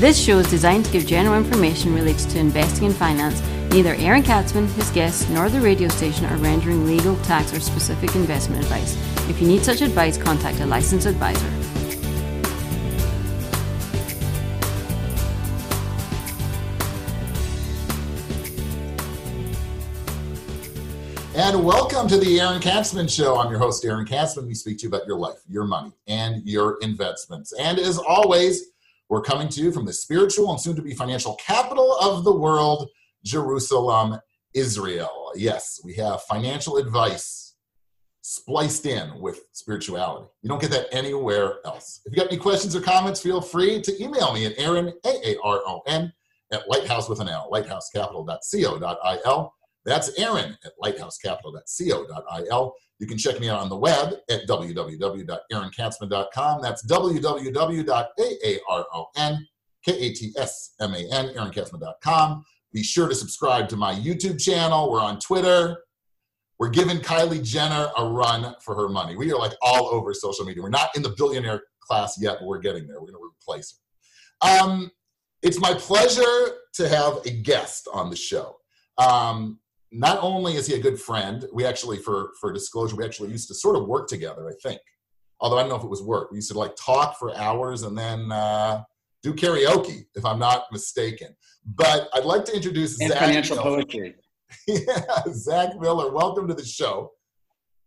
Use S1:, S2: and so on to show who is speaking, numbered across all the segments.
S1: This show is designed to give general information related to investing and finance. Neither Aaron Katsman, his guests, nor the radio station are rendering legal, tax, or specific investment advice. If you need such advice, contact a licensed advisor.
S2: And welcome to the Aaron Katsman Show. I'm your host, Aaron Katsman. We speak to you about your life, your money, and your investments. And as always, we're coming to you from the spiritual and soon to be financial capital of the world, Jerusalem, Israel. Yes, we have financial advice spliced in with spirituality. You don't get that anywhere else. If you got any questions or comments, feel free to email me at Aaron, A A R O N, at lighthouse with an L, lighthousecapital.co.il. That's Aaron at lighthousecapital.co.il. You can check me out on the web at www.aaronkatsman.com. That's www.aaronkatsman, aaronkatsman.com. Be sure to subscribe to my YouTube channel. We're on Twitter. We're giving Kylie Jenner a run for her money. We are like all over social media. We're not in the billionaire class yet, but we're getting there. We're going to replace her. Um, it's my pleasure to have a guest on the show. Um, not only is he a good friend, we actually, for for disclosure, we actually used to sort of work together. I think, although I don't know if it was work. We used to like talk for hours and then uh, do karaoke, if I'm not mistaken. But I'd like to introduce
S3: and
S2: Zack
S3: financial
S2: Miller.
S3: poetry.
S2: yeah, Zack Miller. Welcome to the show.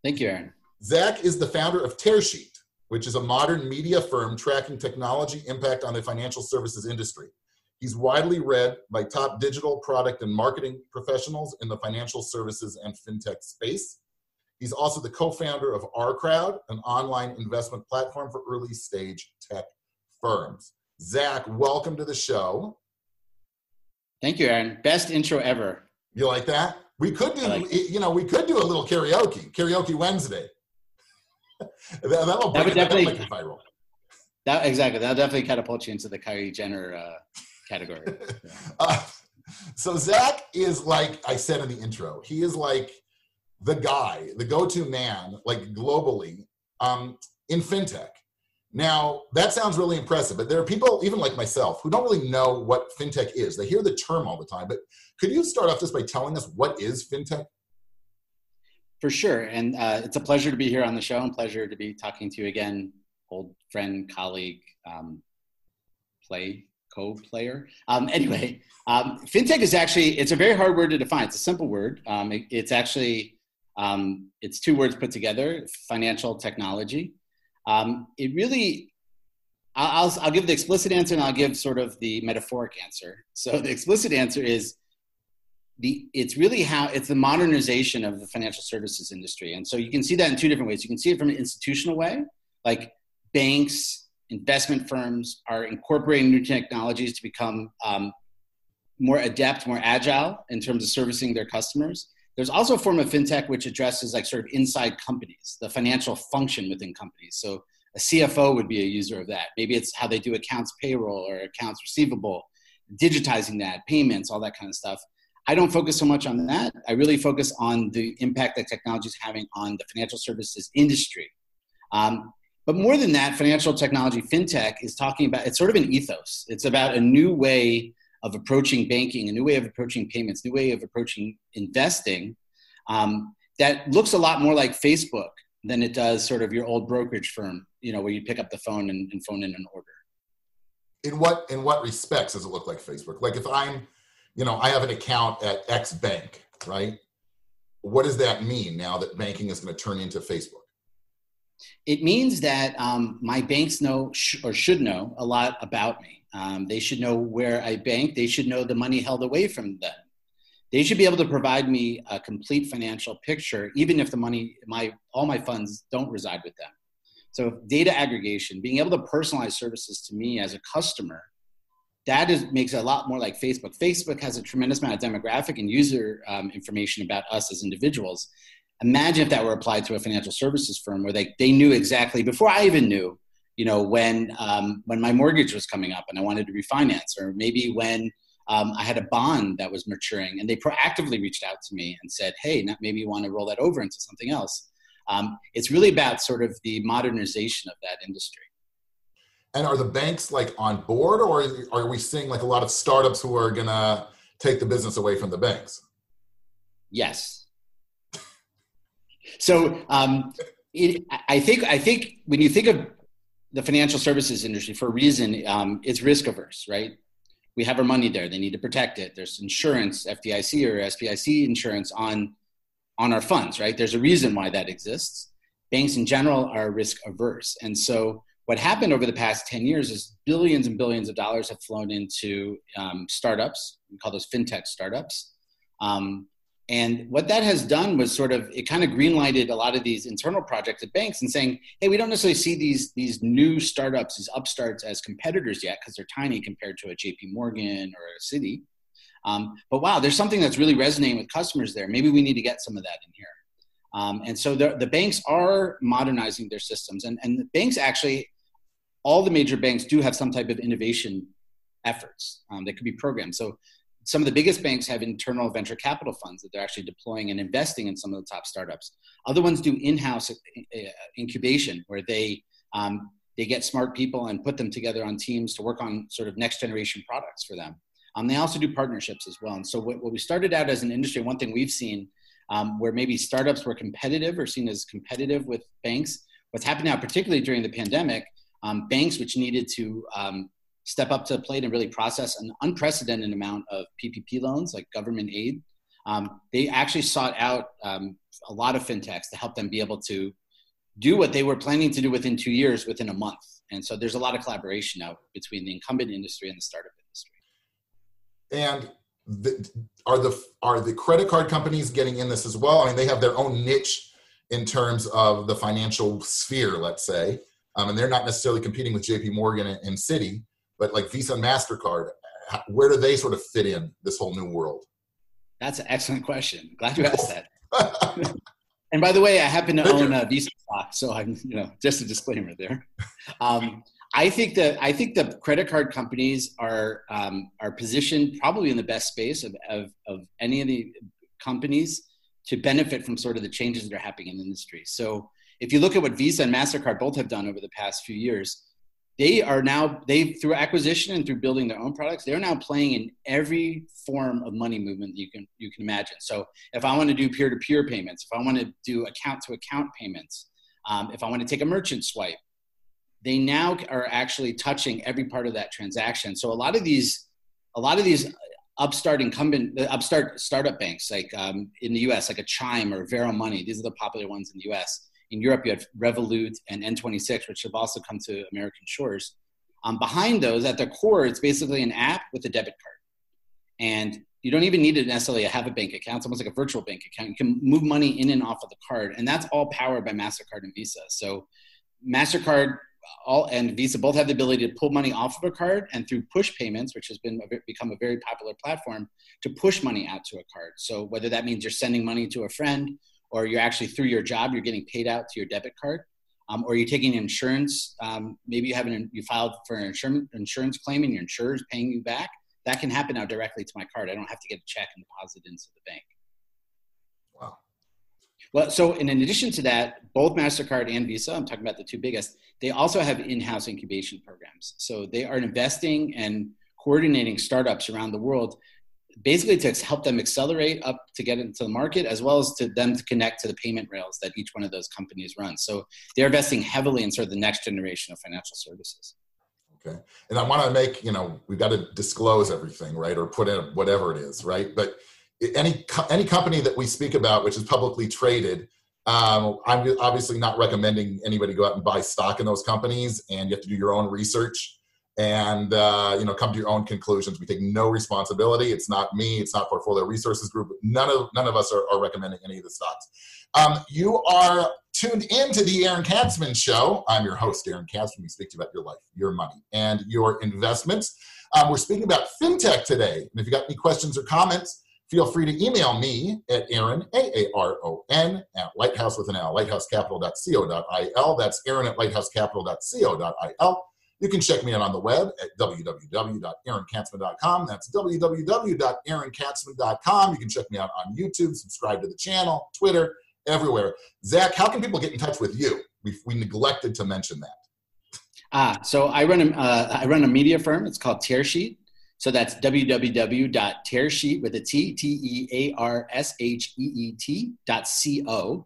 S3: Thank you, Aaron.
S2: Zack is the founder of Tearsheet, which is a modern media firm tracking technology impact on the financial services industry. He's widely read by top digital product and marketing professionals in the financial services and fintech space. He's also the co-founder of OurCrowd, an online investment platform for early stage tech firms. Zack, welcome to the show.
S3: Thank you, Aaron. Best intro ever.
S2: You like that? We could do,
S3: like
S2: you know, we could do a little karaoke, karaoke Wednesday. that, that'll
S3: That
S2: bring
S3: would
S2: it, that'll
S3: definitely-
S2: make it viral.
S3: That exactly. That'll definitely catapult you into the Kylie Jenner uh, category.
S2: Uh, so Zack is like I said in the intro. He is like the guy, the go-to man, like globally, um, in fintech. Now that sounds really impressive, but there are people, even like myself, who don't really know what fintech is. They hear the term all the time, but could you start off just by telling us what is fintech?
S3: For sure. And uh, it's a pleasure to be here on the show and pleasure to be talking to you again, old friend, colleague, um, play, co-player. Um, anyway, um, fintech is actually, it's a very hard word to define. It's a simple word. Um, it- it's actually, um, it's two words put together, financial technology. Um, it really, I'll, I'll, I'll give the explicit answer and I'll give sort of the metaphoric answer. So the explicit answer is the it's really how it's the modernization of the financial services industry and so you can see that in two different ways you can see it from an institutional way like banks investment firms are incorporating new technologies to become um, more adept more agile in terms of servicing their customers there's also a form of fintech which addresses like sort of inside companies the financial function within companies so a cfo would be a user of that maybe it's how they do accounts payroll or accounts receivable digitizing that payments all that kind of stuff I don't focus so much on that. I really focus on the impact that technology is having on the financial services industry. Um, but more than that, financial technology, fintech, is talking about it's sort of an ethos. It's about a new way of approaching banking, a new way of approaching payments, new way of approaching investing um, that looks a lot more like Facebook than it does sort of your old brokerage firm, you know, where you pick up the phone and, and phone in an order.
S2: In what in what respects does it look like Facebook? Like if I'm, you know, I have an account at X bank, right? What does that mean now that banking is going to turn into Facebook?
S3: It means that um, my banks know sh- or should know a lot about me. Um, they should know where I bank. They should know the money held away from them. They should be able to provide me a complete financial picture, even if the money, my all my funds don't reside with them. So data aggregation, being able to personalize services to me as a customer, that is makes it a lot more like Facebook. Facebook has a tremendous amount of demographic and user um, information about us as individuals. Imagine if that were applied to a financial services firm where they, they knew exactly before I even knew, you know, when um, when my mortgage was coming up and I wanted to refinance, or maybe when um, I had a bond that was maturing and they proactively reached out to me and said, hey, maybe you want to roll that over into something else. Um, it's really about sort of the modernization of that industry.
S2: And are the banks like on board, or are we seeing like a lot of startups who are gonna take the business away from the banks?
S3: Yes. So um, it, I think I think when you think of the financial services industry, for a reason, um, it's risk averse, right? We have our money there; they need to protect it. There's insurance, FDIC or SIPC insurance on on our funds, right? There's a reason why that exists. Banks in general are risk averse, and so what happened over the past 10 years is billions and billions of dollars have flown into um, startups. We call those fintech startups. Um, and what that has done was sort of it kind of greenlighted a lot of these internal projects at banks and saying, hey, we don't necessarily see these these new startups, these upstarts as competitors yet because they're tiny compared to a JP Morgan or a Citi. Um, but wow, there's something that's really resonating with customers there. Maybe we need to get some of that in here. Um, and so the, the banks are modernizing their systems, and, and the banks actually all the major banks do have some type of innovation efforts um, that could be programmed. So some of the biggest banks have internal venture capital funds that they're actually deploying and investing in some of the top startups. Other ones do in-house uh, incubation where they um, they get smart people and put them together on teams to work on sort of next generation products for them. Um, they also do partnerships as well. And so what, what we started out as an industry, one thing we've seen um, where maybe startups were competitive or seen as competitive with banks, what's happened now, particularly during the pandemic, um, banks which needed to um, step up to the plate and really process an unprecedented amount of PPP loans, like government aid. Um, they actually sought out um, a lot of fintechs to help them be able to do what they were planning to do within two years within a month. And so there's a lot of collaboration now between the incumbent industry and the startup industry.
S2: And the, are the are the credit card companies getting in this as well? I mean, they have their own niche in terms of the financial sphere, let's say um, and they're not necessarily competing with JP Morgan and, and Citi, but like Visa and Mastercard, where do they sort of fit in this whole new world?
S3: That's an excellent question. Glad you asked that. and by the way, I happen to own a Visa stock, so I'm you know just a disclaimer there. Um, I think that I think the credit card companies are um, are positioned probably in the best space of, of, of any of the companies to benefit from sort of the changes that are happening in the industry. So if you look at what Visa and MasterCard both have done over the past few years, they are now they through acquisition and through building their own products they're now playing in every form of money movement you can you can imagine. So if i want to do peer-to-peer payments if i want to do account-to-account payments um, if i want to take a merchant swipe they now are actually touching every part of that transaction. So a lot of these a lot of these upstart incumbent upstart startup banks like um, in the us like a chime or Varo money these are the popular ones in the us in Europe, you have Revolut and N26, which have also come to American shores. Um, behind those, at the core, it's basically an app with a debit card. And you don't even need to necessarily have a bank account. It's almost like a virtual bank account. You can move money in and off of the card. And that's all powered by MasterCard and Visa. So MasterCard all, and Visa both have the ability to pull money off of a card and through push payments, which has been become a very popular platform, to push money out to a card. So whether that means you're sending money to a friend or you're actually through your job, you're getting paid out to your debit card, um, or you're taking insurance. Um, maybe you haven't you filed for an insurance insurance claim and your insurer is paying you back. That can happen now directly to my card. I don't have to get a check and deposit into the bank.
S2: Wow.
S3: Well, so in addition to that, both Mastercard and Visa, I'm talking about the two biggest, they also have in-house incubation programs. So they are investing and coordinating startups around the world basically to help them accelerate up to get into the market as well as to them to connect to the payment rails that each one of those companies runs so they're investing heavily in sort of the next generation of financial services.
S2: Okay. And i want to make you know we've got to disclose everything right? Or put in whatever it is right? But any any company that we speak about which is publicly traded um, i'm obviously not recommending anybody go out and buy stock in those companies and you have to do your own research and uh, you know come to your own conclusions. We take no responsibility. It's not me. It's not Portfolio Resources Group. None of none of us are, are recommending any of the stocks. Um, you are tuned into the Aaron Katsman Show. I'm your host, Aaron Katsman. We speak to you about your life, your money, and your investments. Um, we're speaking about fintech today. And if you got any questions or comments, feel free to email me at Aaron, A-A-R-O-N, at lighthouse with an L, lighthousecapital.co.il. That's Aaron at lighthousecapital.co.il. You can check me out on the web at www.aaronkatsman.com. That's www.aaronkatsman.com. You can check me out on YouTube, subscribe to the channel, Twitter, everywhere. Zack, how can people get in touch with you? We, we neglected to mention that.
S3: Ah, so I run a uh, I run a media firm. It's called Tearsheet. So that's www.tearsheet with a T T E A R S H E E T dot C O.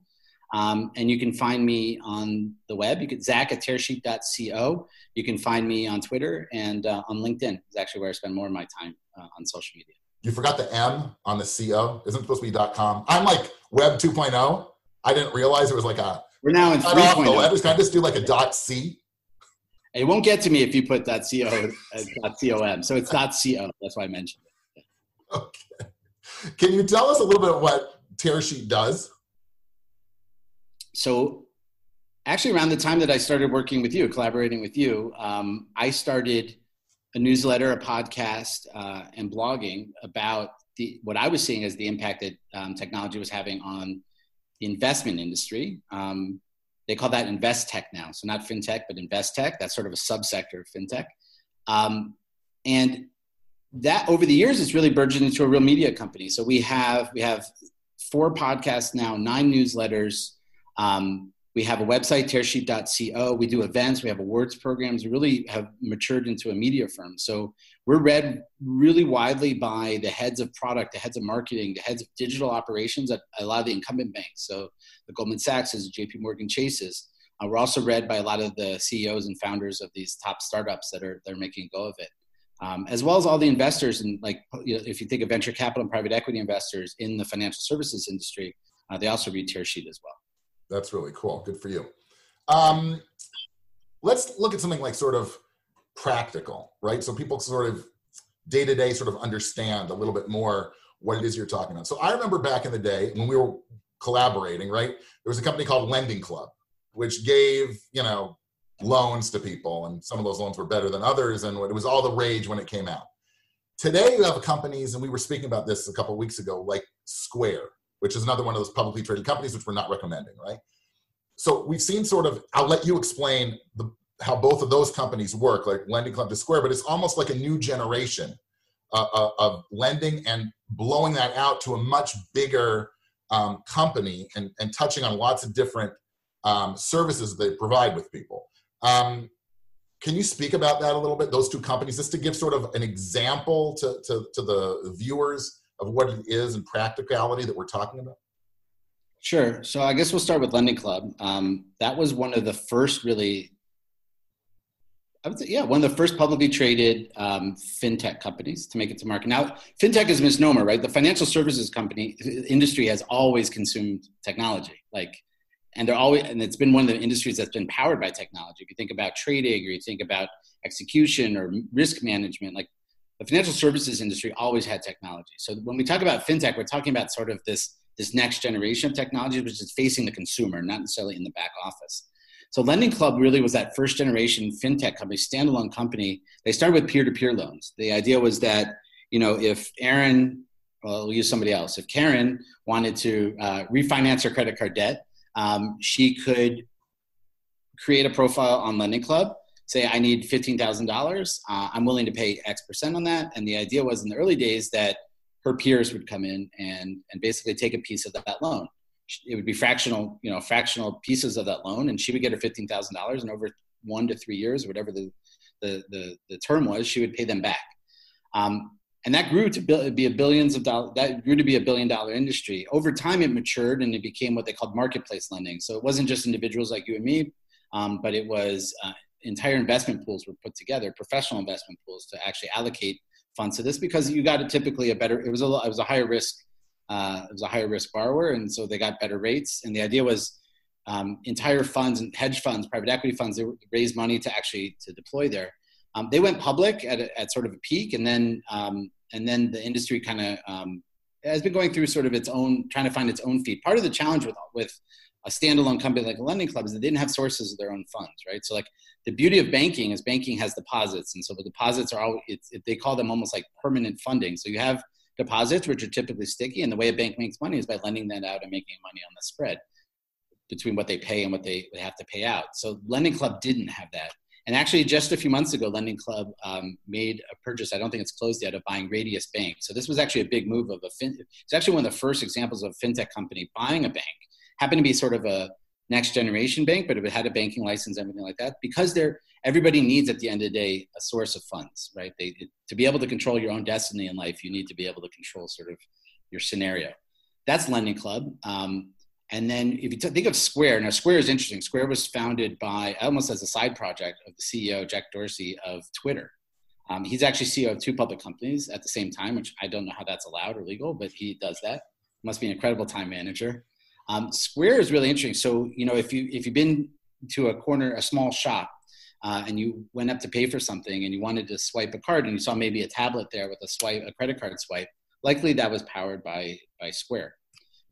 S3: Um, and you can find me on the web. You can Zack at tearsheet.co. You can find me on Twitter and uh, on LinkedIn. Is actually where I spend more of my time uh, on social media.
S2: You forgot the M on the CO. Isn't supposed to be .com? I'm like Web 2.0. I didn't realize it was like a.
S3: We're now in 3.0.
S2: letters. Can I just do like a dot C?
S3: It won't get to me if you put dot .co, uh, dot .com. So it's .co. That's why I mentioned it.
S2: Okay. Can you tell us a little bit what Tearsheet does?
S3: So actually around the time that I started working with you, collaborating with you, um, I started a newsletter, a podcast, uh, and blogging about the, what I was seeing as the impact that um, technology was having on the investment industry. Um, they call that invest tech now. So not fintech, but invest tech. That's sort of a subsector of fintech. Um, and that over the years, it's really burgeoned into a real media company. So we have, we have four podcasts now, nine newsletters, um, we have a website, tearsheet.co. We do events. We have awards programs. We really have matured into a media firm. So we're read really widely by the heads of product, the heads of marketing, the heads of digital operations at a lot of the incumbent banks. So the Goldman Sachs's, JP Morgan Chase's. Uh, we're also read by a lot of the CEOs and founders of these top startups that are, that are making a go of it. Um, as well as all the investors and like you know, if you think of venture capital and private equity investors in the financial services industry, uh, they also read Tearsheet as well.
S2: That's really cool. Good for you. Um, let's look at something like sort of practical, right? So people sort of day to day sort of understand a little bit more what it is you're talking about. So I remember back in the day when we were collaborating, right? There was a company called Lending Club, which gave, you know, loans to people, and some of those loans were better than others, and it was all the rage when it came out. Today, you have companies, and we were speaking about this a couple weeks ago, like Square, which is another one of those publicly traded companies, which we're not recommending, right? So we've seen sort of, I'll let you explain the, how both of those companies work, like Lending Club to Square, but it's almost like a new generation uh, uh, of lending and blowing that out to a much bigger um, company and, and touching on lots of different um, services they provide with people. Um, can you speak about that a little bit, those two companies, just to give sort of an example to, to, to the viewers of what it is and practicality that we're talking about?
S3: Sure. So I guess we'll start with Lending Club. Um, that was one of the first really, I would say, yeah, one of the first publicly traded um, fintech companies to make it to market. Now, fintech is a misnomer, right? The financial services company industry has always consumed technology, like, and they're always, and it's been one of the industries that's been powered by technology. If you think about trading, or you think about execution or risk management, like the financial services industry always had technology. So when we talk about fintech, we're talking about sort of this, this next generation of technology, which is facing the consumer, not necessarily in the back office. So Lending Club really was that first generation fintech company, standalone company. They started with peer-to-peer loans. The idea was that, you know, if Aaron, well, we'll use somebody else. If Karen wanted to uh, refinance her credit card debt, um, she could create a profile on Lending Club say I need $15,000. Uh, I'm willing to pay X percent on that. And the idea was in the early days that her peers would come in and, and basically take a piece of that loan. It would be fractional, you know, fractional pieces of that loan, and she would get her fifteen thousand dollars, and over one to three years, whatever the, the the, the term was, she would pay them back. Um, and that grew to be a billions of dollars. That grew to be a billion dollar industry. Over time, it matured and it became what they called marketplace lending. So it wasn't just individuals like you and me, um, but it was uh, entire investment pools were put together, professional investment pools to actually allocate funds to this because you got a typically a better, it was a, it was a higher risk, uh, it was a higher risk borrower. And so they got better rates. And the idea was um, entire funds and hedge funds, private equity funds, they raised money to actually to deploy there. Um, they went public at, a, at sort of a peak and then, um, and then the industry kind of um, has been going through sort of its own, trying to find its own feet. Part of the challenge with, with a standalone company like a lending club is they didn't have sources of their own funds, right? So like the beauty of banking is banking has deposits, and so the deposits are all it, they call them almost like permanent funding. So you have deposits which are typically sticky, and the way a bank makes money is by lending that out and making money on the spread between what they pay and what they, they have to pay out. So lending club didn't have that. And actually, just a few months ago, Lending Club um, made a purchase. I don't think it's closed yet of buying Radius Bank. So this was actually a big move of a fin. It's actually one of the first examples of a fintech company buying a bank happened to be sort of a next generation bank, but it had a banking license, everything like that. Because they're everybody needs at the end of the day a source of funds, right? They, to be able to control your own destiny in life, you need to be able to control sort of your scenario. That's Lending Club. Um, and then if you think of Square, now Square is interesting. Square was founded by almost as a side project of the CEO, Jack Dorsey of Twitter. Um, he's actually CEO of two public companies at the same time, which I don't know how that's allowed or legal, but he does that. Must be an incredible time manager. Um, Square is really interesting. So, you know, if you if you've been to a corner, a small shop, uh, and you went up to pay for something and you wanted to swipe a card and you saw maybe a tablet there with a swipe, a credit card swipe, likely that was powered by by Square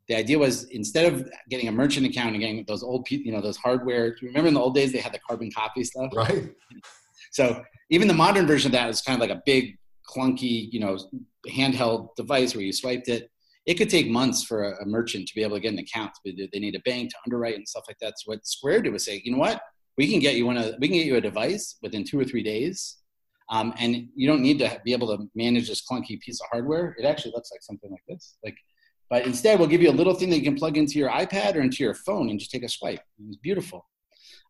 S3: the idea was instead of getting a merchant account and getting those old, you know, those hardware. Remember in the old days they had the carbon copy stuff,
S2: right?
S3: So even the modern version of that is kind of like a big, clunky, you know, handheld device where you swiped it. It could take months for a, a merchant to be able to get an account. They need a bank to underwrite and stuff like that. So what Square did was say, you know what, we can get you one. A, we can get you a device within two or three days. Um, and you don't need to be able to manage this clunky piece of hardware. It actually looks like something like this. Like but instead, we'll give you a little thing that you can plug into your iPad or into your phone and just take a swipe. It's beautiful.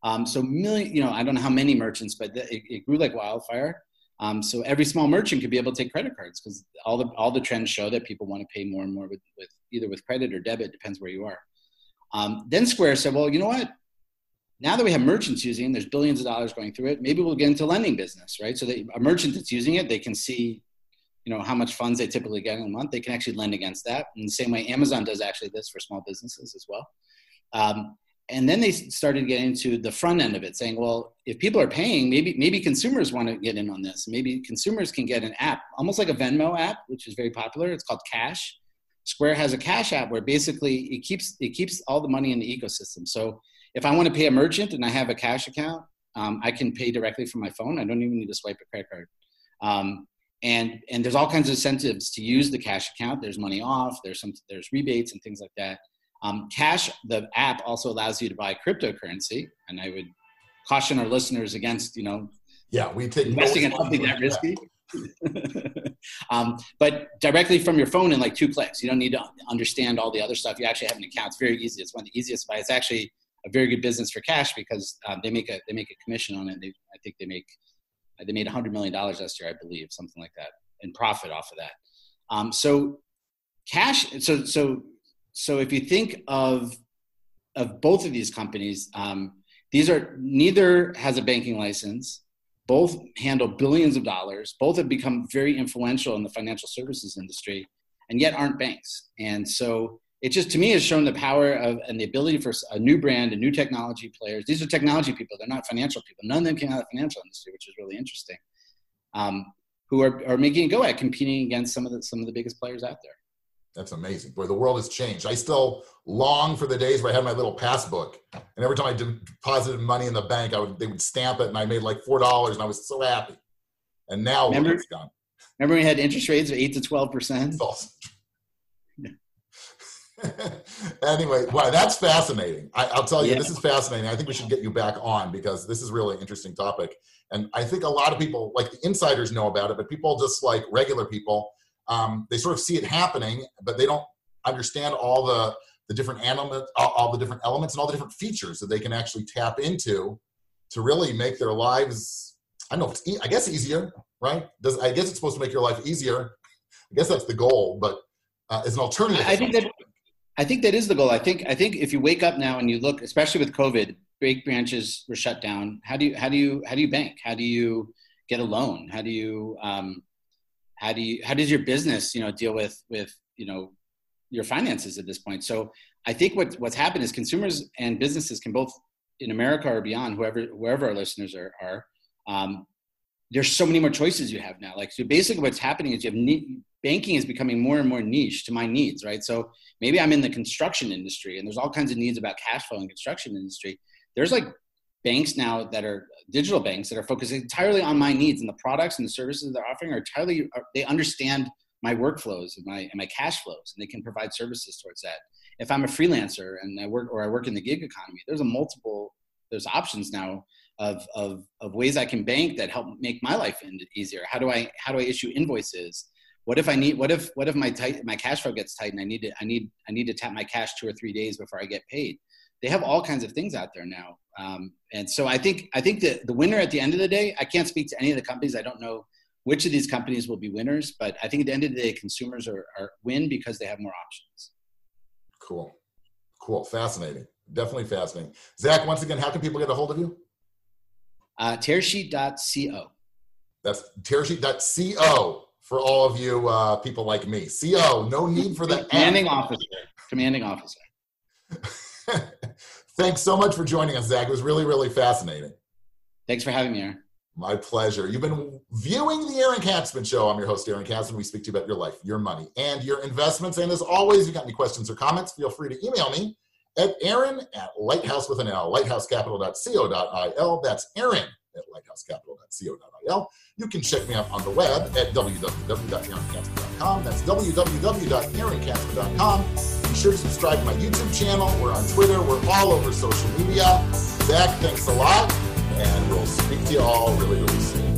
S3: Um, so million, you know, I don't know how many merchants, but it, it grew like wildfire. Um, so every small merchant could be able to take credit cards because all the all the trends show that people want to pay more and more with, with either with credit or debit, depends where you are. Um, then Square said, well, you know what? Now that we have merchants using, there's billions of dollars going through it. Maybe we'll get into lending business, right? So that a merchant that's using it, they can see you know how much funds they typically get in a month they can actually lend against that in the same way amazon does actually this for small businesses as well um, and then they started getting to the front end of it saying well if people are paying maybe maybe consumers want to get in on this. Maybe consumers can get an app almost like a venmo app which is very popular. It's called cash. Square has a cash app where basically it keeps it keeps all the money in the ecosystem. So if i want to pay a merchant and i have a cash account um, i can pay directly from my phone. I don't even need to swipe a credit card. Um, and and there's all kinds of incentives to use the cash account. There's money off there's some there's rebates and things like that um, cash the app also allows you to buy cryptocurrency and i would caution our listeners against you know
S2: yeah we take
S3: investing in something that risky. Um, but directly from your phone in like two clicks you don't need to understand all the other stuff. You actually have an account. It's very easy. It's one of the easiest but it's actually a very good business for cash because um, they make a they make a commission on it. They, i think they make they made $100 million last year, I believe, something like that, in profit off of that. Um, so cash, so, so, so if you think of, of both of these companies, um, these are, neither has a banking license. Both handle billions of dollars. Both have become very influential in the financial services industry and yet aren't banks. And so it just to me has shown the power of and the ability for a new brand and new technology players. These are technology people; they're not financial people. None of them came out of the financial industry, which is really interesting. Um, who are, are making a go at competing against some of the some of the biggest players out there.
S2: That's amazing. Boy, the world has changed. I still long for the days where I had my little passbook, and every time I deposited money in the bank, I would they would stamp it, and I made like four dollars, and I was so happy. And now
S3: remember, it's gone. Remember we had interest rates of eight to twelve percent.
S2: anyway, wow, that's fascinating. I, will tell you, yeah. this is fascinating. I think we should get you back on because this is really an interesting topic. And I think a lot of people, like the insiders, know about it, but people just like regular people, um, they sort of see it happening, but they don't understand all the the different elements, all, the different elements, and all the different features that they can actually tap into to really make their lives. I don't know. It's, I guess easier, right? Does I guess it's supposed to make your life easier. I guess that's the goal, but uh, as an alternative.
S3: I think that I think that is the goal. I think I think if you wake up now and you look, especially with COVID, bank branches were shut down. How do you how do you how do you bank? How do you get a loan? How do you um, how do you how does your business you know deal with with you know your finances at this point? So I think what what's happened is consumers and businesses can both in America or beyond, whoever wherever our listeners are, are um, there's so many more choices you have now. Like so, basically, what's happening is you have ne- banking is becoming more and more niche to my needs, right? So maybe I'm in the construction industry, and there's all kinds of needs about cash flow in construction industry. There's like banks now that are digital banks that are focused entirely on my needs and the products and the services they're offering are entirely uh, they understand my workflows and my and my cash flows, and they can provide services towards that. If I'm a freelancer and I work or I work in the gig economy, there's a multiple there's options now of, of, of ways I can bank that help make my life easier. How do I how do I issue invoices? What if I need what if what if my tight, my cash flow gets tight and I need to I need I need to tap my cash two or three days before I get paid? They have all kinds of things out there now. Um, and so I think I think that the winner at the end of the day, I can't speak to any of the companies. I don't know which of these companies will be winners, but I think at the end of the day, consumers are, are win because they have more options.
S2: Cool, cool, fascinating, definitely fascinating. Zack, once again, how can people get a hold of you?
S3: Uh, tearsheet.co.
S2: That's tearsheet.co for all of you uh, people like me. CO, no need for the
S3: commanding officer. Commanding officer.
S2: Thanks so much for joining us, Zack. It was really, really fascinating.
S3: Thanks for having me, Aaron.
S2: My pleasure. You've been viewing the Aaron Katsman Show. I'm your host, Aaron Katsman. We speak to you about your life, your money, and your investments. And as always, if you got any questions or comments, feel free to email me at Aaron at lighthouse with an L, lighthousecapital.co.il. That's Aaron at lighthousecapital.co.il. You can check me out on the web at www.aaronkatsman.com. That's www.aaronkatsman.com. Sure to subscribe to my YouTube channel. We're on Twitter. We're all over social media. Zack, thanks a lot. And we'll speak to you all really, really soon.